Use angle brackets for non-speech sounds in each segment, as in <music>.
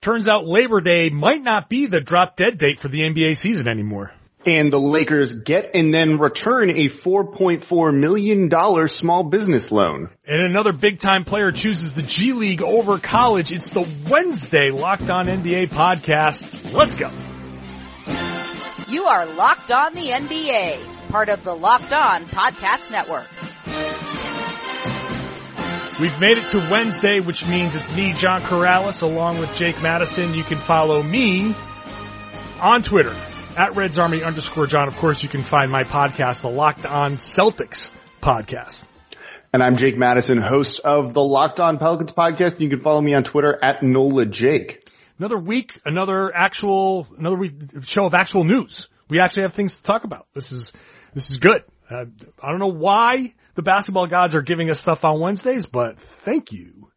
turns out Labor Day might not be the drop dead date for the NBA season anymore. And the Lakers get and then return a $4.4 million small business loan. And another big time player chooses the G League over college. It's the Wednesday Locked On NBA podcast. Let's go. You are Locked On the NBA, part of the Locked On Podcast Network. We've made it to Wednesday, which means it's me, John Karalis, along with Jake Madison. You can follow me on Twitter at Reds Army underscore John. Of course, you can find my podcast, the Locked On Celtics podcast. And I'm Jake Madison, host of the Locked On Pelicans podcast. You can follow me on Twitter at NOLA Jake. Another week, another actual, another week, show of actual news. We actually have things to talk about. This is, this is good. Uh, I don't know why the basketball gods are giving us stuff on Wednesdays, but thank you.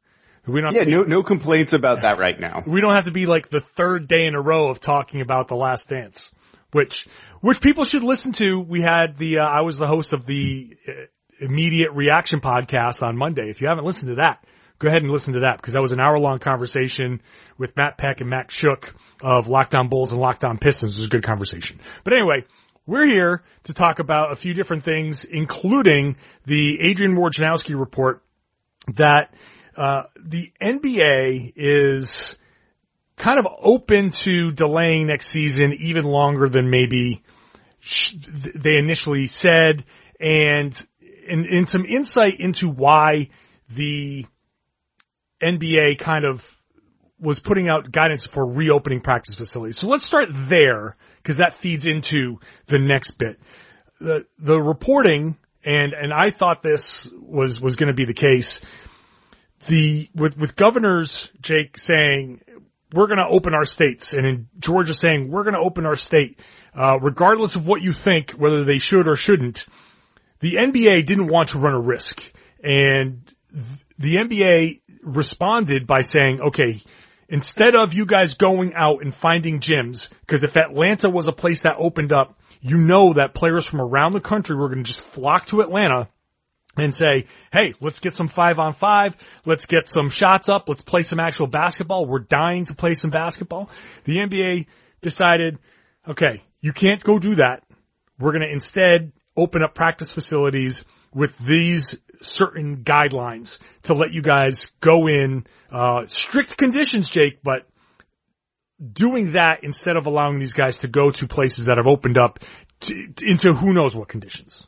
We don't yeah, no, no complaints about that right now. We don't have to be like the third day in a row of talking about the last dance, which, which people should listen to. We had the, uh, I was the host of the uh, immediate reaction podcast on Monday. If you haven't listened to that, go ahead and listen to that because that was an hour long conversation with Matt Peck and Matt Schoch of Locked On Bulls and Locked On Pistons. It was a good conversation. But anyway, we're here to talk about a few different things, including the Adrian Wojnarowski report that uh, the NBA is kind of open to delaying next season even longer than maybe they initially said, and in, in some insight into why the NBA kind of was putting out guidance for reopening practice facilities. So let's start there because that feeds into the next bit. The, the reporting, and, and I thought this was, was going to be the case. The, with, with governors, Jake, saying, we're going to open our states, and in Georgia saying, we're going to open our state, uh, regardless of what you think, whether they should or shouldn't, the NBA didn't want to run a risk. And the NBA responded by saying, okay, instead of you guys going out and finding gyms, because if Atlanta was a place that opened up, you know that players from around the country were going to just flock to Atlanta and say, hey, let's get some five on five. Let's get some shots up. Let's play some actual basketball. We're dying to play some basketball. The NBA decided, okay, you can't go do that. We're going to instead open up practice facilities with these certain guidelines to let you guys go in, uh, strict conditions, Jake, but doing that instead of allowing these guys to go to places that have opened up to, into who knows what conditions.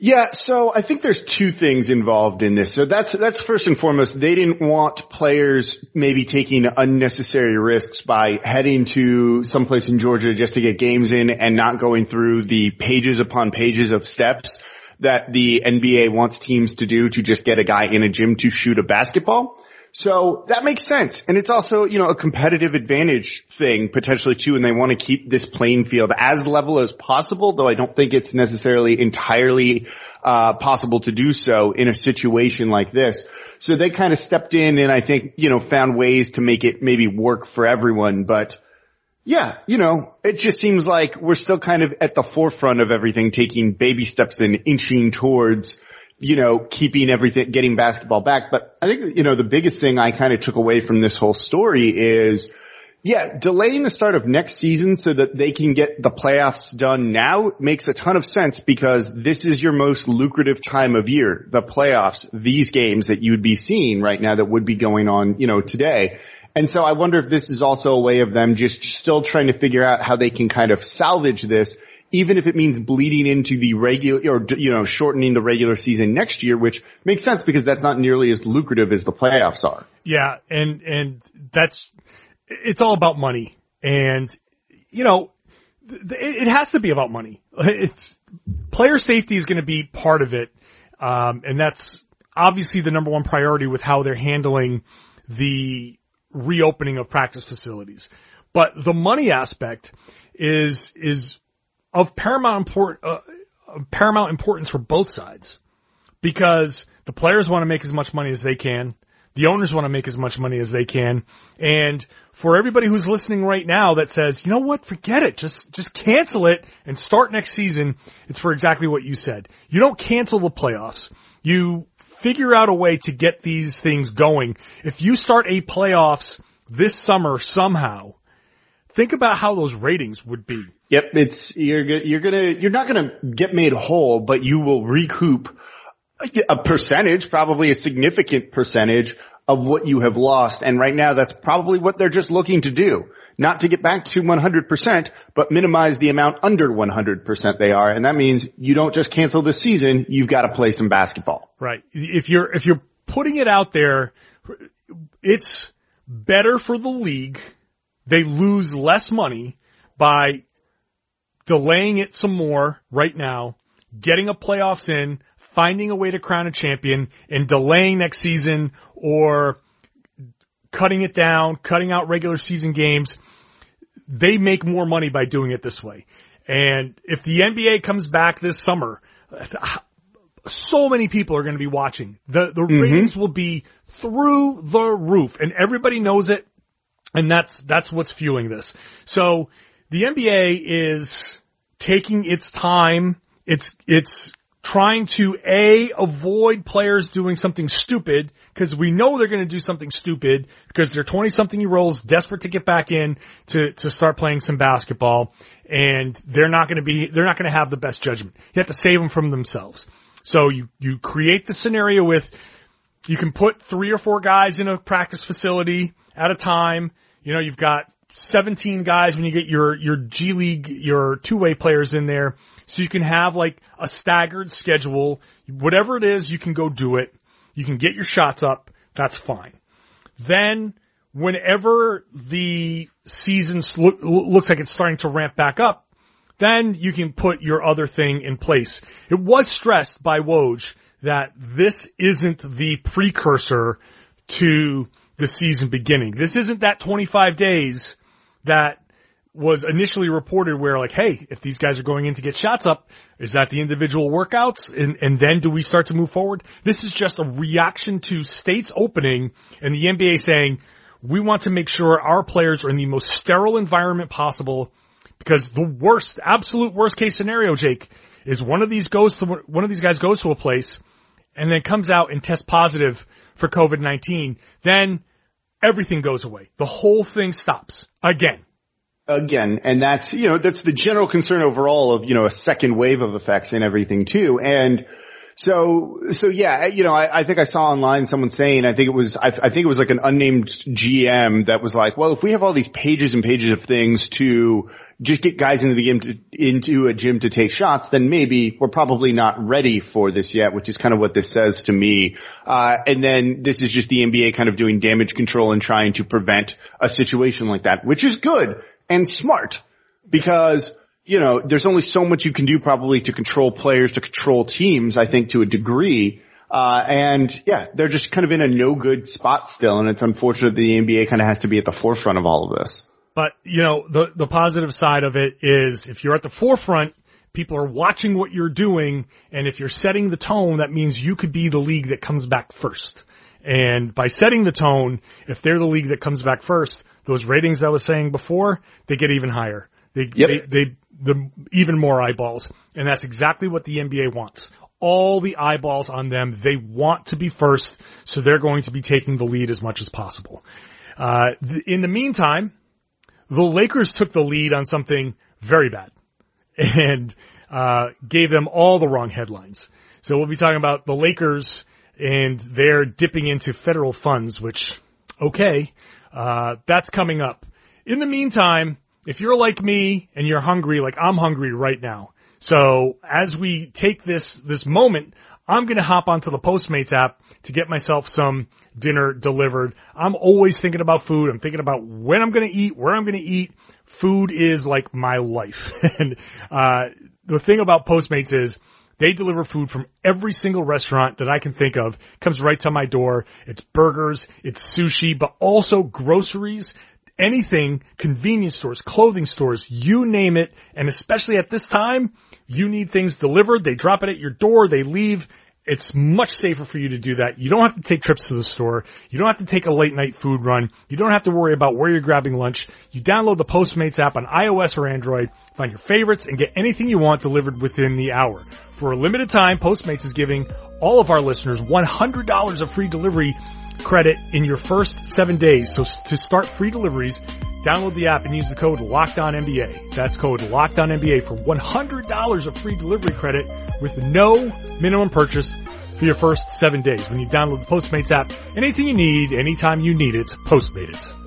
Yeah, so I think there's two things involved in this. So that's, that's first and foremost, they didn't want players maybe taking unnecessary risks by heading to someplace in Georgia just to get games in and not going through the pages upon pages of steps that the NBA wants teams to do to just get a guy in a gym to shoot a basketball. So that makes sense. And it's also, you know, a competitive advantage thing potentially too. And they want to keep this playing field as level as possible, though I don't think it's necessarily entirely, uh, possible to do so in a situation like this. So they kind of stepped in and I think, you know, found ways to make it maybe work for everyone. But yeah, you know, it just seems like we're still kind of at the forefront of everything, taking baby steps and inching towards, you know, keeping everything, getting basketball back. But I think, you know, the biggest thing I kind of took away from this whole story is, yeah, delaying the start of next season so that they can get the playoffs done now makes a ton of sense because this is your most lucrative time of year, the playoffs, these games that you'd be seeing right now that would be going on, you know, today. And so I wonder if this is also a way of them just still trying to figure out how they can kind of salvage this, even if it means bleeding into the regular or, you know, shortening the regular season next year, which makes sense because that's not nearly as lucrative as the playoffs are. Yeah. And, and that's, it's all about money. And, you know, it has to be about money. It's player safety is going to be part of it. Um, and that's obviously the number one priority with how they're handling the reopening of practice facilities. But the money aspect is, is of paramount import, uh, paramount importance for both sides because the players want to make as much money as they can. The owners want to make as much money as they can. And for everybody who's listening right now that says, you know what, forget it. Just, just cancel it and start next season. It's for exactly what you said. You don't cancel the playoffs. You figure out a way to get these things going. If you start a playoffs this summer somehow, think about how those ratings would be. Yep, it's you're you're gonna you're not gonna get made whole, but you will recoup a percentage, probably a significant percentage of what you have lost. And right now, that's probably what they're just looking to do. Not to get back to 100%, but minimize the amount under 100% they are. And that means you don't just cancel the season, you've got to play some basketball. Right. If you're, if you're putting it out there, it's better for the league. They lose less money by delaying it some more right now, getting a playoffs in, finding a way to crown a champion and delaying next season or cutting it down, cutting out regular season games they make more money by doing it this way. And if the NBA comes back this summer, so many people are going to be watching. The the mm-hmm. ratings will be through the roof, and everybody knows it. And that's that's what's fueling this. So the NBA is taking its time. It's it's trying to a avoid players doing something stupid because we know they're going to do something stupid because they're 20 something year olds desperate to get back in to to start playing some basketball and they're not going to be they're not going to have the best judgment. You have to save them from themselves. So you you create the scenario with you can put three or four guys in a practice facility at a time. You know, you've got 17 guys when you get your your G League your two-way players in there so you can have like a staggered schedule. Whatever it is, you can go do it. You can get your shots up. That's fine. Then whenever the season look, looks like it's starting to ramp back up, then you can put your other thing in place. It was stressed by Woj that this isn't the precursor to the season beginning. This isn't that 25 days that was initially reported where like, hey, if these guys are going in to get shots up, is that the individual workouts? And, and then do we start to move forward? This is just a reaction to states opening and the NBA saying, we want to make sure our players are in the most sterile environment possible because the worst, absolute worst case scenario, Jake, is one of these goes to, one of these guys goes to a place and then comes out and tests positive for COVID-19. Then everything goes away. The whole thing stops again again, and that's, you know, that's the general concern overall of, you know, a second wave of effects and everything too. And so, so yeah, you know, I, I think I saw online someone saying, I think it was, I, I think it was like an unnamed GM that was like, well, if we have all these pages and pages of things to just get guys into the game to, into a gym to take shots, then maybe we're probably not ready for this yet, which is kind of what this says to me. Uh, and then this is just the NBA kind of doing damage control and trying to prevent a situation like that, which is good and smart because you know, there's only so much you can do probably to control players, to control teams, I think to a degree. Uh, and yeah, they're just kind of in a no good spot still. And it's unfortunate that the NBA kind of has to be at the forefront of all of this. But, you know, the, the positive side of it is if you're at the forefront, people are watching what you're doing. And if you're setting the tone, that means you could be the league that comes back first. And by setting the tone, if they're the league that comes back first, those ratings I was saying before, they get even higher. They, yep. they, they, the even more eyeballs. And that's exactly what the NBA wants. All the eyeballs on them. They want to be first, so they're going to be taking the lead as much as possible. Uh, th- in the meantime, the Lakers took the lead on something very bad and, uh, gave them all the wrong headlines. So we'll be talking about the Lakers and they're dipping into federal funds, which, okay, uh, that's coming up. In the meantime, if you're like me and you're hungry, like I'm hungry right now. So as we take this, this moment, I'm going to hop onto the Postmates app to get myself some dinner delivered. I'm always thinking about food. I'm thinking about when I'm going to eat, where I'm going to eat. Food is like my life. <laughs> and, uh, the thing about Postmates is they deliver food from every single restaurant that I can think of. Comes right to my door. It's burgers, it's sushi, but also groceries, anything, convenience stores, clothing stores, you name it. And especially at this time, you need things delivered. They drop it at your door. They leave. It's much safer for you to do that. You don't have to take trips to the store. You don't have to take a late night food run. You don't have to worry about where you're grabbing lunch. You download the Postmates app on iOS or Android, find your favorites, and get anything you want delivered within the hour. For a limited time, Postmates is giving all of our listeners $100 of free delivery credit in your first seven days. So to start free deliveries, download the app and use the code LOCKEDONNBA. That's code LOCKEDONNBA for $100 of free delivery credit with no minimum purchase for your first seven days. When you download the Postmates app, anything you need, anytime you need it, Postmate it.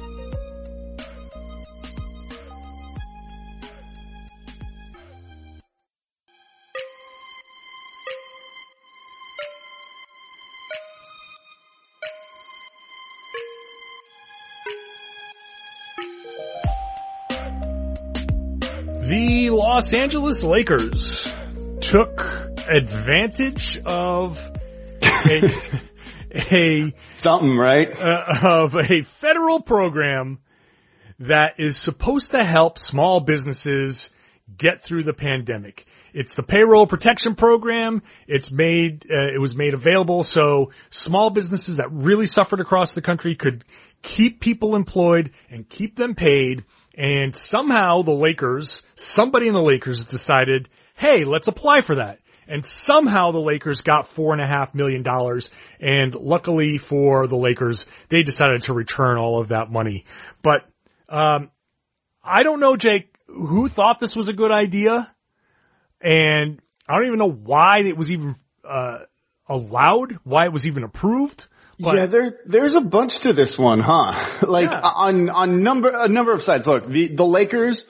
The Los Angeles Lakers took advantage of a, <laughs> a Something, right? uh, of a federal program that is supposed to help small businesses get through the pandemic. It's the payroll protection program. It's made, uh, it was made available so small businesses that really suffered across the country could keep people employed and keep them paid. And somehow the Lakers, somebody in the Lakers decided, hey, let's apply for that. And somehow the Lakers got four and a half million dollars. And luckily for the Lakers, they decided to return all of that money. But, um, I don't know, Jake, who thought this was a good idea? And I don't even know why it was even, uh, allowed, why it was even approved. But yeah, there, there's a bunch to this one, huh? <laughs> like Yeah. on, on number, a number of sides. Look, the, the Lakers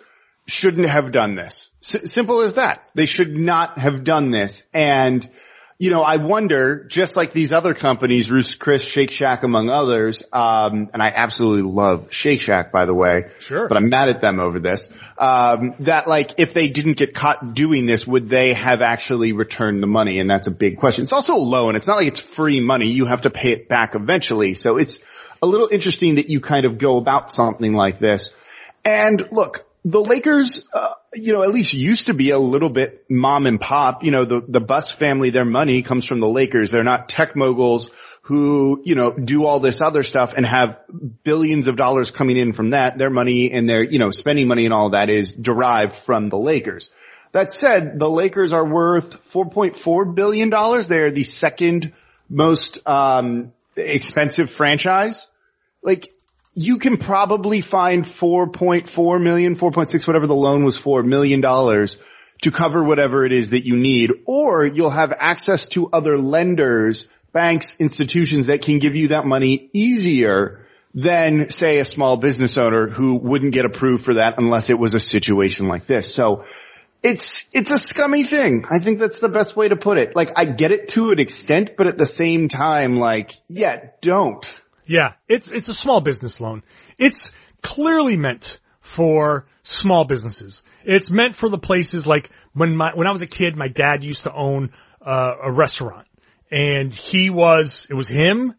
shouldn't have done this. S- simple as that. They should not have done this. And, you know, I wonder, just like these other companies, Ruth's Chris, Shake Shack, among others, um, and I absolutely love Shake Shack, by the way. Sure. But I'm mad at them over this. Um, that like, if they didn't get caught doing this, would they have actually returned the money? And that's a big question. It's also a loan. It's not like it's free money. You have to pay it back eventually. So it's a little interesting that you kind of go about something like this. And look, the Lakers, uh, you know, at least used to be a little bit mom and pop. You know, the, the Buss family, their money comes from the Lakers. They're not tech moguls who, you know, do all this other stuff and have billions of dollars coming in from that. Their money and their, you know, spending money and all that is derived from the Lakers. That said, the Lakers are worth $4.4 billion. They're the second most, um, expensive franchise. Like, you can probably find 4.4 million, 4.6, whatever the loan was for, million dollars to cover whatever it is that you need, or you'll have access to other lenders, banks, institutions that can give you that money easier than say a small business owner who wouldn't get approved for that unless it was a situation like this. So it's, it's a scummy thing. I think that's the best way to put it. Like I get it to an extent, but at the same time, like, yeah, don't. Yeah, it's it's a small business loan. It's clearly meant for small businesses. It's meant for the places like when my when I was a kid, my dad used to own uh, a restaurant, and he was it was him,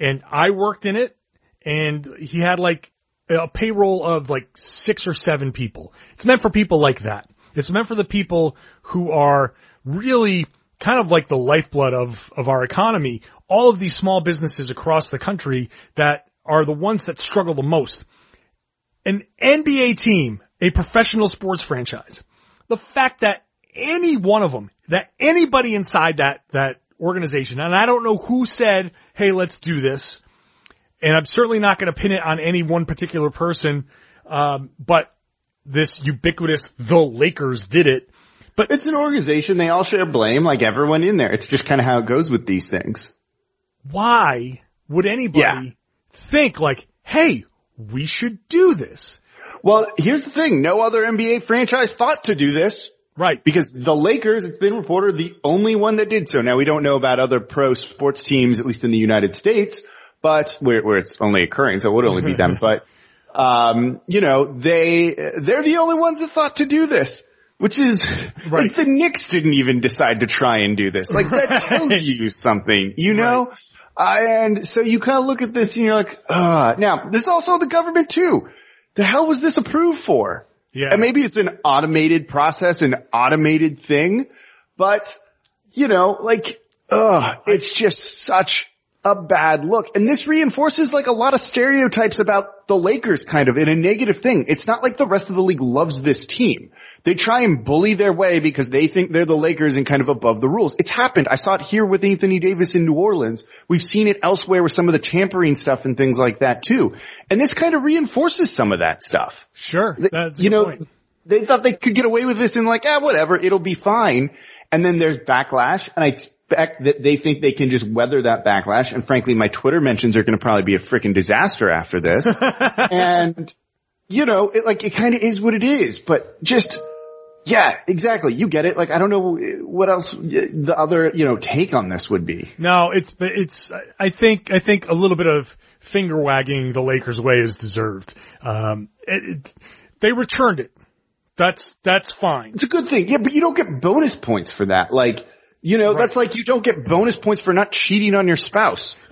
and I worked in it, and he had like a payroll of like six or seven people. It's meant for people like that. It's meant for the people who are really kind of like the lifeblood of, of our economy. All of these small businesses across the country that are the ones that struggle the most. An NBA team, a professional sports franchise, the fact that any one of them, that anybody inside that, that organization, and I don't know who said, hey, let's do this, and I'm certainly not going to pin it on any one particular person, um, but this ubiquitous, the Lakers did it. But It's an organization. They all share blame like everyone in there. It's just kind of how it goes with these things. Why would anybody Yeah. think like, hey, we should do this? Well, here's the thing. No other NBA franchise thought to do this Right. because the Lakers, it's been reported, the only one that did so. Now we don't know about other pro sports teams, at least in the United States, but where, where it's only occurring, so it would only be them. <laughs> But, um, you know, they, they're the only ones that thought to do this. Which is, Right. like the Knicks didn't even decide to try and do this. Like that tells you <laughs> something, you know? Uh, and so you kind of look at this and you're like, uh, now this is also the government too. The hell was this approved for? Yeah. And maybe it's an automated process, an automated thing, but you know, like, uh, it's just such a bad look. And this reinforces like a lot of stereotypes about the Lakers kind of in a negative thing. It's not like the rest of the league loves this team. They try and bully their way because they think they're the Lakers and kind of above the rules. It's happened. I saw it here with Anthony Davis in New Orleans. We've seen it elsewhere with some of the tampering stuff and things like that too. And this kind of reinforces some of that stuff. Sure. That's you know, point. they thought they could get away with this and like, ah, whatever, it'll be fine. And then there's backlash and I expect that they think they can just weather that backlash. And frankly, my Twitter mentions are going to probably be a freaking disaster after this. <laughs> and you know, it like, it kind of is what it is, but just, yeah, exactly. You get it. Like, I don't know what else the other, you know, take on this would be. No, it's, it's, I think, I think a little bit of finger wagging the Lakers way is deserved. Um, it, it, they returned it. That's, that's fine. It's a good thing. Yeah, but you don't get bonus points for that. Like, you know, right. that's like you don't get bonus points for not cheating on your spouse. <laughs>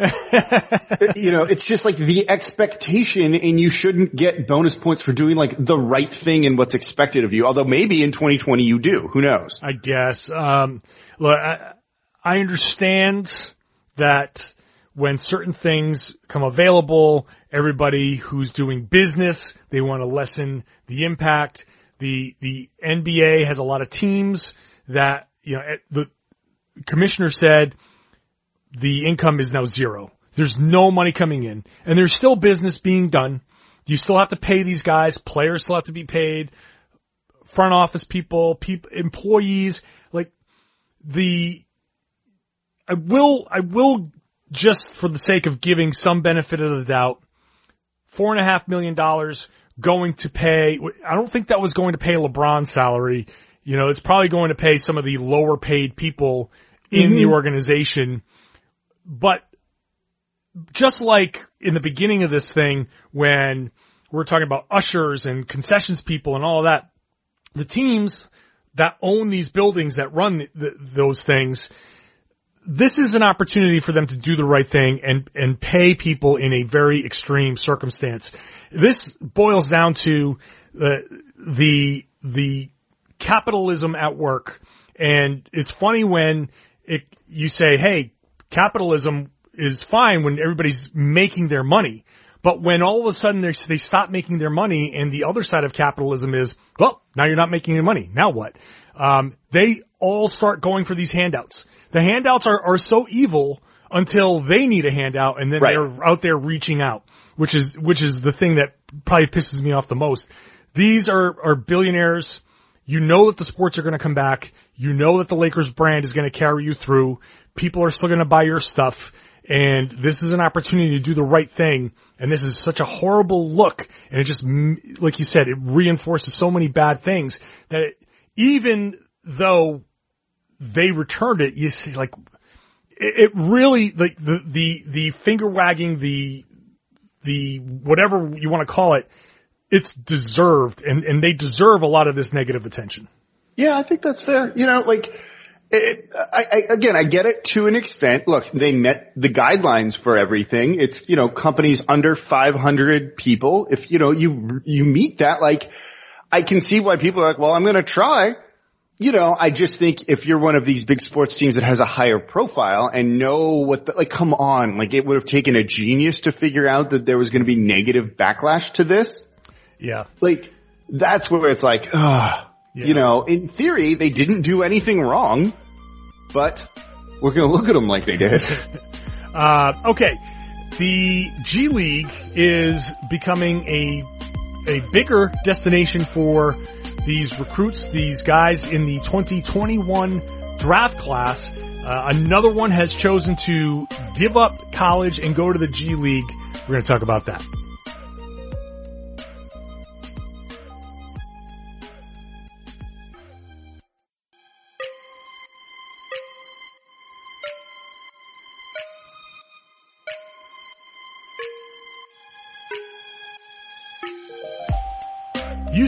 you know, it's just like the expectation and you shouldn't get bonus points for doing like the right thing and what's expected of you. Although maybe in 2020 you do. Who knows? I guess. Um, look, I, I understand that when certain things come available, everybody who's doing business, they want to lessen the impact. The, the NBA has a lot of teams that, you know, the, commissioner said the income is now zero. There's no money coming in and there's still business being done. You still have to pay these guys. Players still have to be paid. Front office people, people, employees, like the, I will, I will just for the sake of giving some benefit of the doubt, four and a half million dollars going to pay, I don't think that was going to pay LeBron's salary. You know, it's probably going to pay some of the lower paid people in mm-hmm. the organization. But just like in the beginning of this thing, when we're talking about ushers and concessions people and all that, the teams that own these buildings that run the, the, those things, this is an opportunity for them to do the right thing and, and pay people in a very extreme circumstance. This boils down to the, the, the capitalism at work. And it's funny when it, you say, hey, capitalism is fine when everybody's making their money. But when all of a sudden they stop making their money and the other side of capitalism is, well, now you're not making any money. Now what? Um, they all start going for these handouts. The handouts are, are so evil until they need a handout and then right. they're out there reaching out, which is, which is the thing that probably pisses me off the most. These are, are billionaires. You know that the sports are going to come back. You know that the Lakers brand is going to carry you through. People are still going to buy your stuff. And this is an opportunity to do the right thing. And this is such a horrible look. And it just, like you said, it reinforces so many bad things that it, even though they returned it, you see, like, it, it really, like, the, the, the finger wagging, the, the, whatever you want to call it, it's deserved and, and they deserve a lot of this negative attention. Yeah, I think that's fair. You know, like, it, I, I, again, I get it to an extent. Look, they met the guidelines for everything. It's, you know, companies under 500 people. If, you know, you, you meet that, like, I can see why people are like, well, I'm going to try. You know, I just think if you're one of these big sports teams that has a higher profile and know what the, like, come on, like it would have taken a genius to figure out that there was going to be negative backlash to this. Yeah. Like, that's where it's like, ugh. Yeah. You know, in theory, they didn't do anything wrong, but we're going to look at them like they did. <laughs> uh, okay. The G League is becoming a, a bigger destination for these recruits, these guys in the 2021 draft class. Uh, another one has chosen to give up college and go to the G League. We're going to talk about that.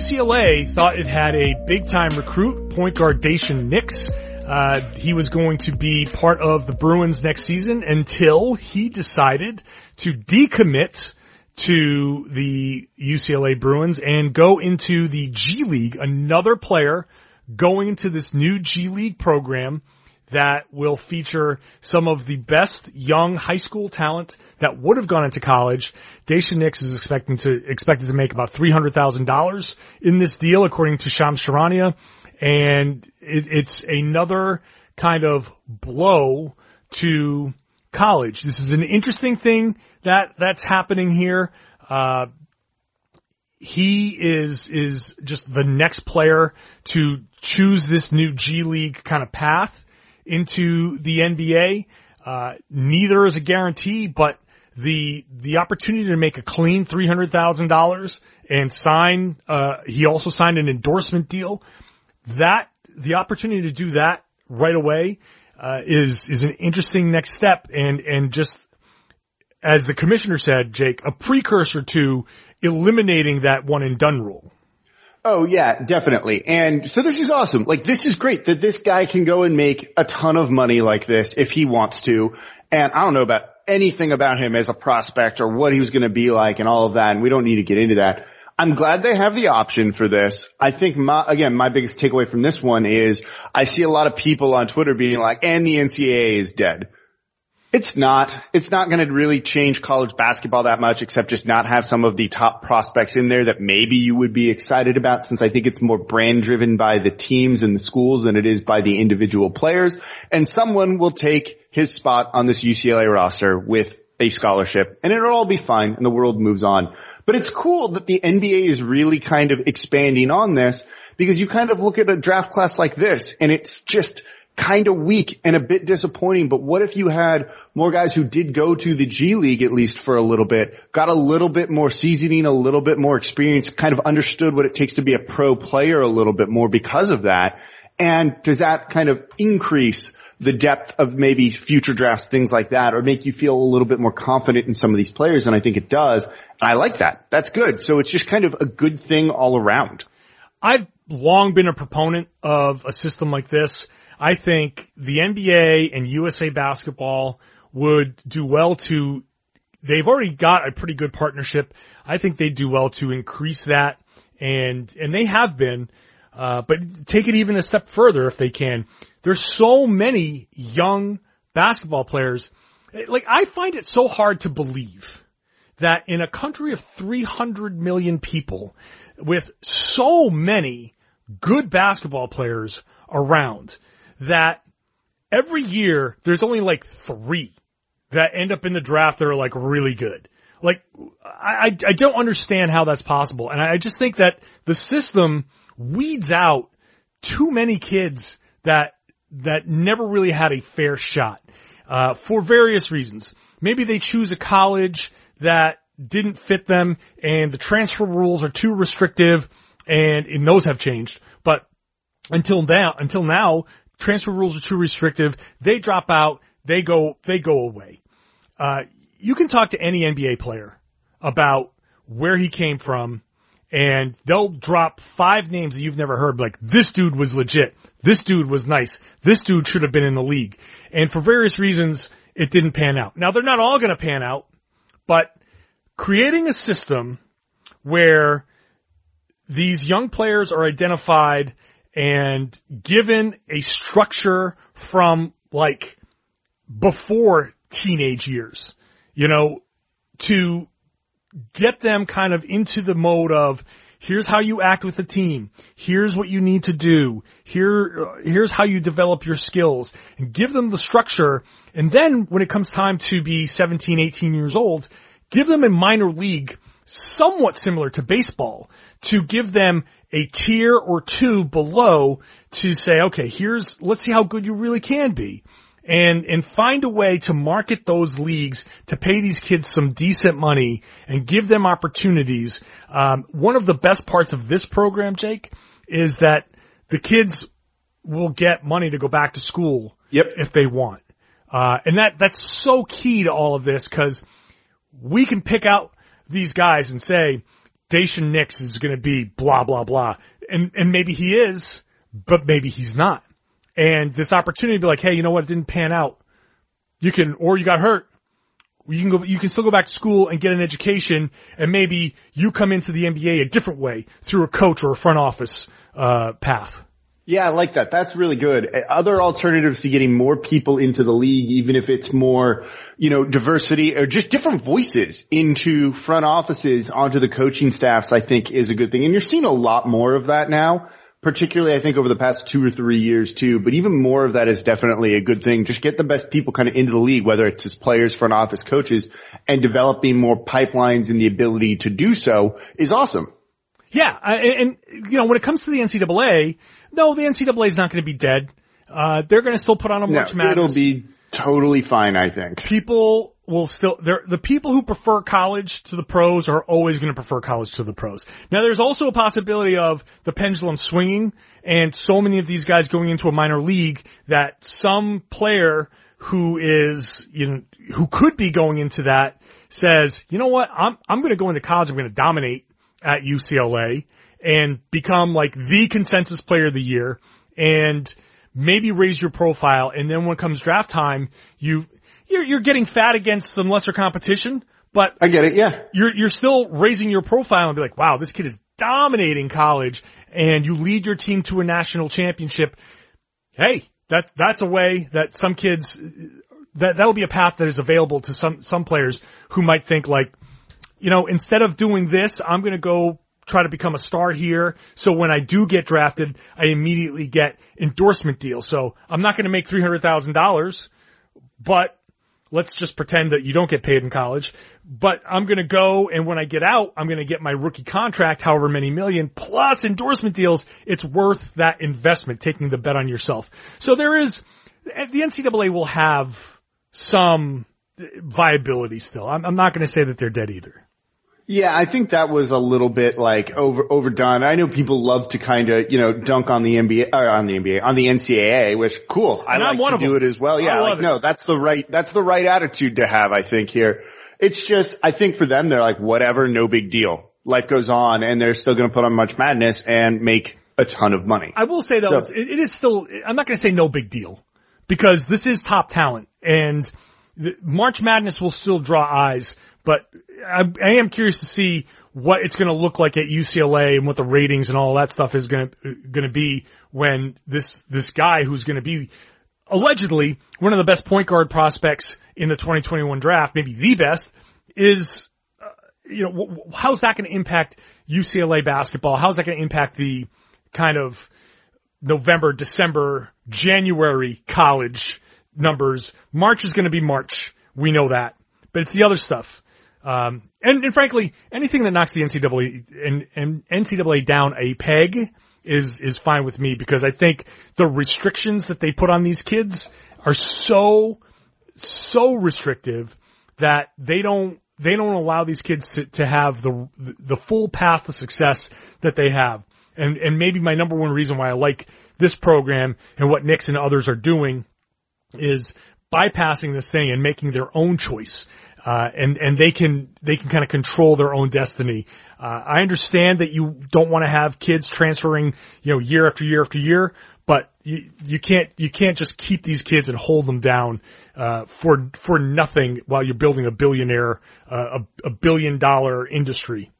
UCLA thought it had a big time recruit, point guard Daishen Nix. Uh, he was going to be part of the Bruins next season until he decided to decommit to the UCLA Bruins and go into the G League, another player going into this new G League program. That will feature some of the best young high school talent that would have gone into college. Daishen Nix is expecting to expected to make about three hundred thousand dollars in this deal, according to Shams Charania, and it, it's another kind of blow to college. This is an interesting thing that that's happening here. Uh, he is is just the next player to choose this new G League kind of path into the NBA. Uh, neither is a guarantee, but the the opportunity to make a clean three hundred thousand dollars and sign. Uh, he also signed an endorsement deal. That the opportunity to do that right away uh, is is an interesting next step, and and just as the commissioner said, Jake, a precursor to eliminating that one and done rule. Oh yeah, definitely. And so this is awesome. Like this is great that this guy can go and make a ton of money like this if he wants to. And I don't know about anything about him as a prospect or what he was going to be like and all of that. And we don't need to get into that. I'm glad they have the option for this. I think my, again, my biggest takeaway from this one is I see a lot of people on Twitter being like, and the NCAA is dead. It's not. It's not going to really change college basketball that much except just not have some of the top prospects in there that maybe you would be excited about since I think it's more brand driven by the teams and the schools than it is by the individual players. And someone will take his spot on this UCLA roster with a scholarship and it'll all be fine and the world moves on. But it's cool that the NBA is really kind of expanding on this because you kind of look at a draft class like this and it's just kind of weak and a bit disappointing, but what if you had more guys who did go to the G League at least for a little bit, got a little bit more seasoning, a little bit more experience, kind of understood what it takes to be a pro player a little bit more because of that? And does that kind of increase the depth of maybe future drafts, things like that, or make you feel a little bit more confident in some of these players? And I think it does. And I like that. That's good. So it's just kind of a good thing all around. I've long been a proponent of a system like this. I think the NBA and USA basketball would do well to, they've already got a pretty good partnership. I think they'd do well to increase that and, and they have been, uh, but take it even a step further if they can. There's so many young basketball players. Like I find it so hard to believe that in a country of 300 million people with so many good basketball players around that every year there's only like three that end up in the draft that are like really good. Like, I, I don't understand how that's possible. And I just think that the system weeds out too many kids that, that never really had a fair shot, uh, for various reasons. Maybe they choose a college that didn't fit them and the transfer rules are too restrictive and, and those have changed. But until now, until now, transfer rules are too restrictive. They drop out. They go, they go away. Uh, you can talk to any NBA player about where he came from and they'll drop five names that you've never heard. Like this dude was legit. This dude was nice. This dude should have been in the league. And for various reasons, it didn't pan out. Now they're not all going to pan out, but creating a system where these young players are identified and given a structure from like before teenage years, you know, to get them kind of into the mode of here's how you act with the team. Here's what you need to do. Here, here's how you develop your skills and give them the structure. And then when it comes time to be 17, 18 years old, give them a minor league somewhat similar to baseball to give them a tier or two below to say, okay, here's, let's see how good you really can be. And, and find a way to market those leagues to pay these kids some decent money and give them opportunities. Um, one of the best parts of this program, Jake, is that the kids will get money to go back to school yep. if they want. Uh, and that, that's so key to all of this because we can pick out these guys and say, Daishen Nix is going to be blah, blah, blah. And, and maybe he is, but maybe he's not. And this opportunity to be like, hey, you know what? It didn't pan out. You can, or you got hurt. You can go, you can still go back to school and get an education and maybe you come into the NBA a different way through a coach or a front office, uh, path. Yeah, I like that. That's really good. Other alternatives to getting more people into the league, even if it's more, you know, diversity or just different voices into front offices, onto the coaching staffs, I think is a good thing. And you're seeing a lot more of that now, particularly I think over the past two or three years too, but even more of that is definitely a good thing. Just get the best people kind of into the league, whether it's as players, front office coaches and developing more pipelines and the ability to do so is awesome. Yeah, I- and, and you know when it comes to the NCAA, no, the NCAA is not going to be dead. Uh, they're going to still put on a No, March Madness. it'll be totally fine, I think. people will still the people who prefer college to the pros are always going to prefer college to the pros. Now there's also a possibility of the pendulum swinging and so many of these guys going into a minor league that some player who is you know who could be going into that says, "You know what? I'm I'm going to go into college. I'm going to dominate at UCLA and become like the consensus player of the year and maybe raise your profile. And then when it comes draft time, you, you're, you're getting fat against some lesser competition, but I get it. Yeah. you're, you're still raising your profile and be like, wow, this kid is dominating college and you lead your team to a national championship. Hey, that, that's a way that some kids, that, that'll be a path that is available to some, some players who might think like, you know, instead of doing this, I'm going to go try to become a star here. So when I do get drafted, I immediately get endorsement deals. So I'm not going to make $300,000, but let's just pretend that you don't get paid in college. But I'm going to go and when I get out, I'm going to get my rookie contract, however many million plus endorsement deals. It's worth that investment, taking the bet on yourself. So there is, the NCAA will have some viability still. I'm, I'm not going to say that they're dead either. Yeah, I think that was a little bit like over overdone. I know people love to kind of you know dunk on the NBA or uh, on the NBA on the NCAA, which cool. I And I'm like one to do them. it as well. Yeah, like no, that's the right that's the right attitude to have. I think here. It's just I think for them they're like whatever, no big deal. Life goes on, and they're still going to put on March Madness and make a ton of money. I will say though, So- it is still, I'm not going to say no big deal because this is top talent and the, March Madness will still draw eyes, but I, I am curious to see what it's going to look like at UCLA and what the ratings and all that stuff is going to, going to be when this, this guy who's going to be allegedly one of the best point guard prospects in the 2021 draft, maybe the best, is uh, you know, wh- wh- how's that going to impact UCLA basketball? How's that going to impact the kind of November, December, January college numbers? March is going to be March. We know that, but it's the other stuff. Um, and, and frankly, anything that knocks the NCAA and, and NCAA down a peg is is fine with me because I think the restrictions that they put on these kids are so so restrictive that they don't they don't allow these kids to, to have the the full path to success that they have. And and maybe my number one reason why I like this program and what Nix and others are doing is bypassing this thing and making their own choice. Uh, and, and they can, they can kind of control their own destiny. Uh, I understand that you don't want to have kids transferring, you know, year after year after year, but you, you can't, you can't just keep these kids and hold them down, uh, for, for nothing while you're building a billionaire, uh, a, a billion dollar industry.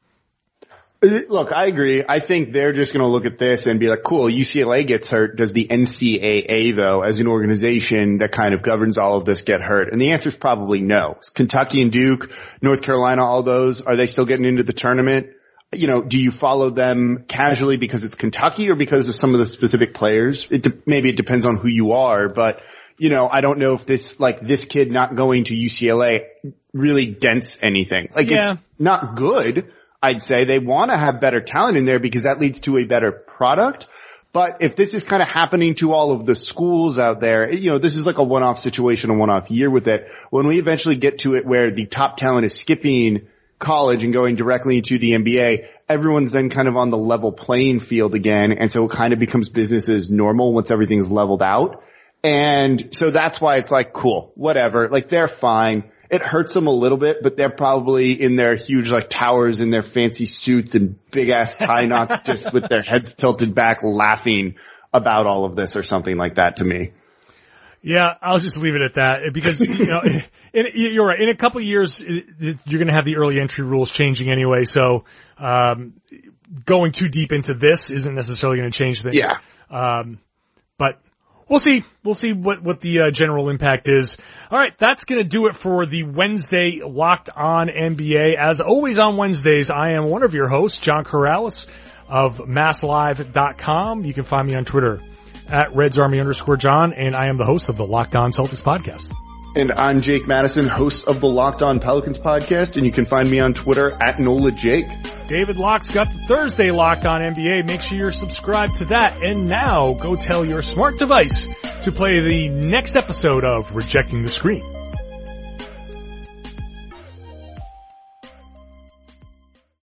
Look, I agree. I think they're just going to look at this and be like, cool, UCLA gets hurt. Does the NCAA though, as an organization that kind of governs all of this get hurt? And the answer is probably no. Kentucky and Duke, North Carolina, all those, are they still getting into the tournament? You know, do you follow them casually because it's Kentucky or because of some of the specific players? It de- maybe it depends on who you are, but you know, I don't know if this, like this kid not going to UCLA really dents anything. Like Yeah. it's not good. I'd say they want to have better talent in there because that leads to a better product. But if this is kind of happening to all of the schools out there, you know, this is like a one-off situation, a one-off year with it. When we eventually get to it where the top talent is skipping college and going directly into the NBA, everyone's then kind of on the level playing field again. And so it kind of becomes business as normal once everything's leveled out. And so that's why it's like, cool, whatever. Like they're fine. It hurts them a little bit, but they're probably in their huge like towers in their fancy suits and big ass tie knots <laughs> just with their heads tilted back laughing about all of this or something like that to me. Yeah, I'll just leave it at that because you know <laughs> in, you're right. In a couple of years, you're going to have the early entry rules changing anyway. So um, going too deep into this isn't necessarily going to change things. Yeah. Um, but we'll see. We'll see what, what the uh, general impact is. All right. That's going to do it for the Wednesday Locked On NBA. As always on Wednesdays, I am one of your hosts, John Karalis of MassLive.com. You can find me on Twitter at Reds Army underscore John, and I am the host of the Locked On Celtics podcast. And I'm Jake Madison, host of the Locked On Pelicans podcast, and you can find me on Twitter at NOLA Jake. David Locke's got the Thursday Locked On NBA. Make sure you're subscribed to that. And now go tell your smart device to play the next episode of Rejecting the Screen.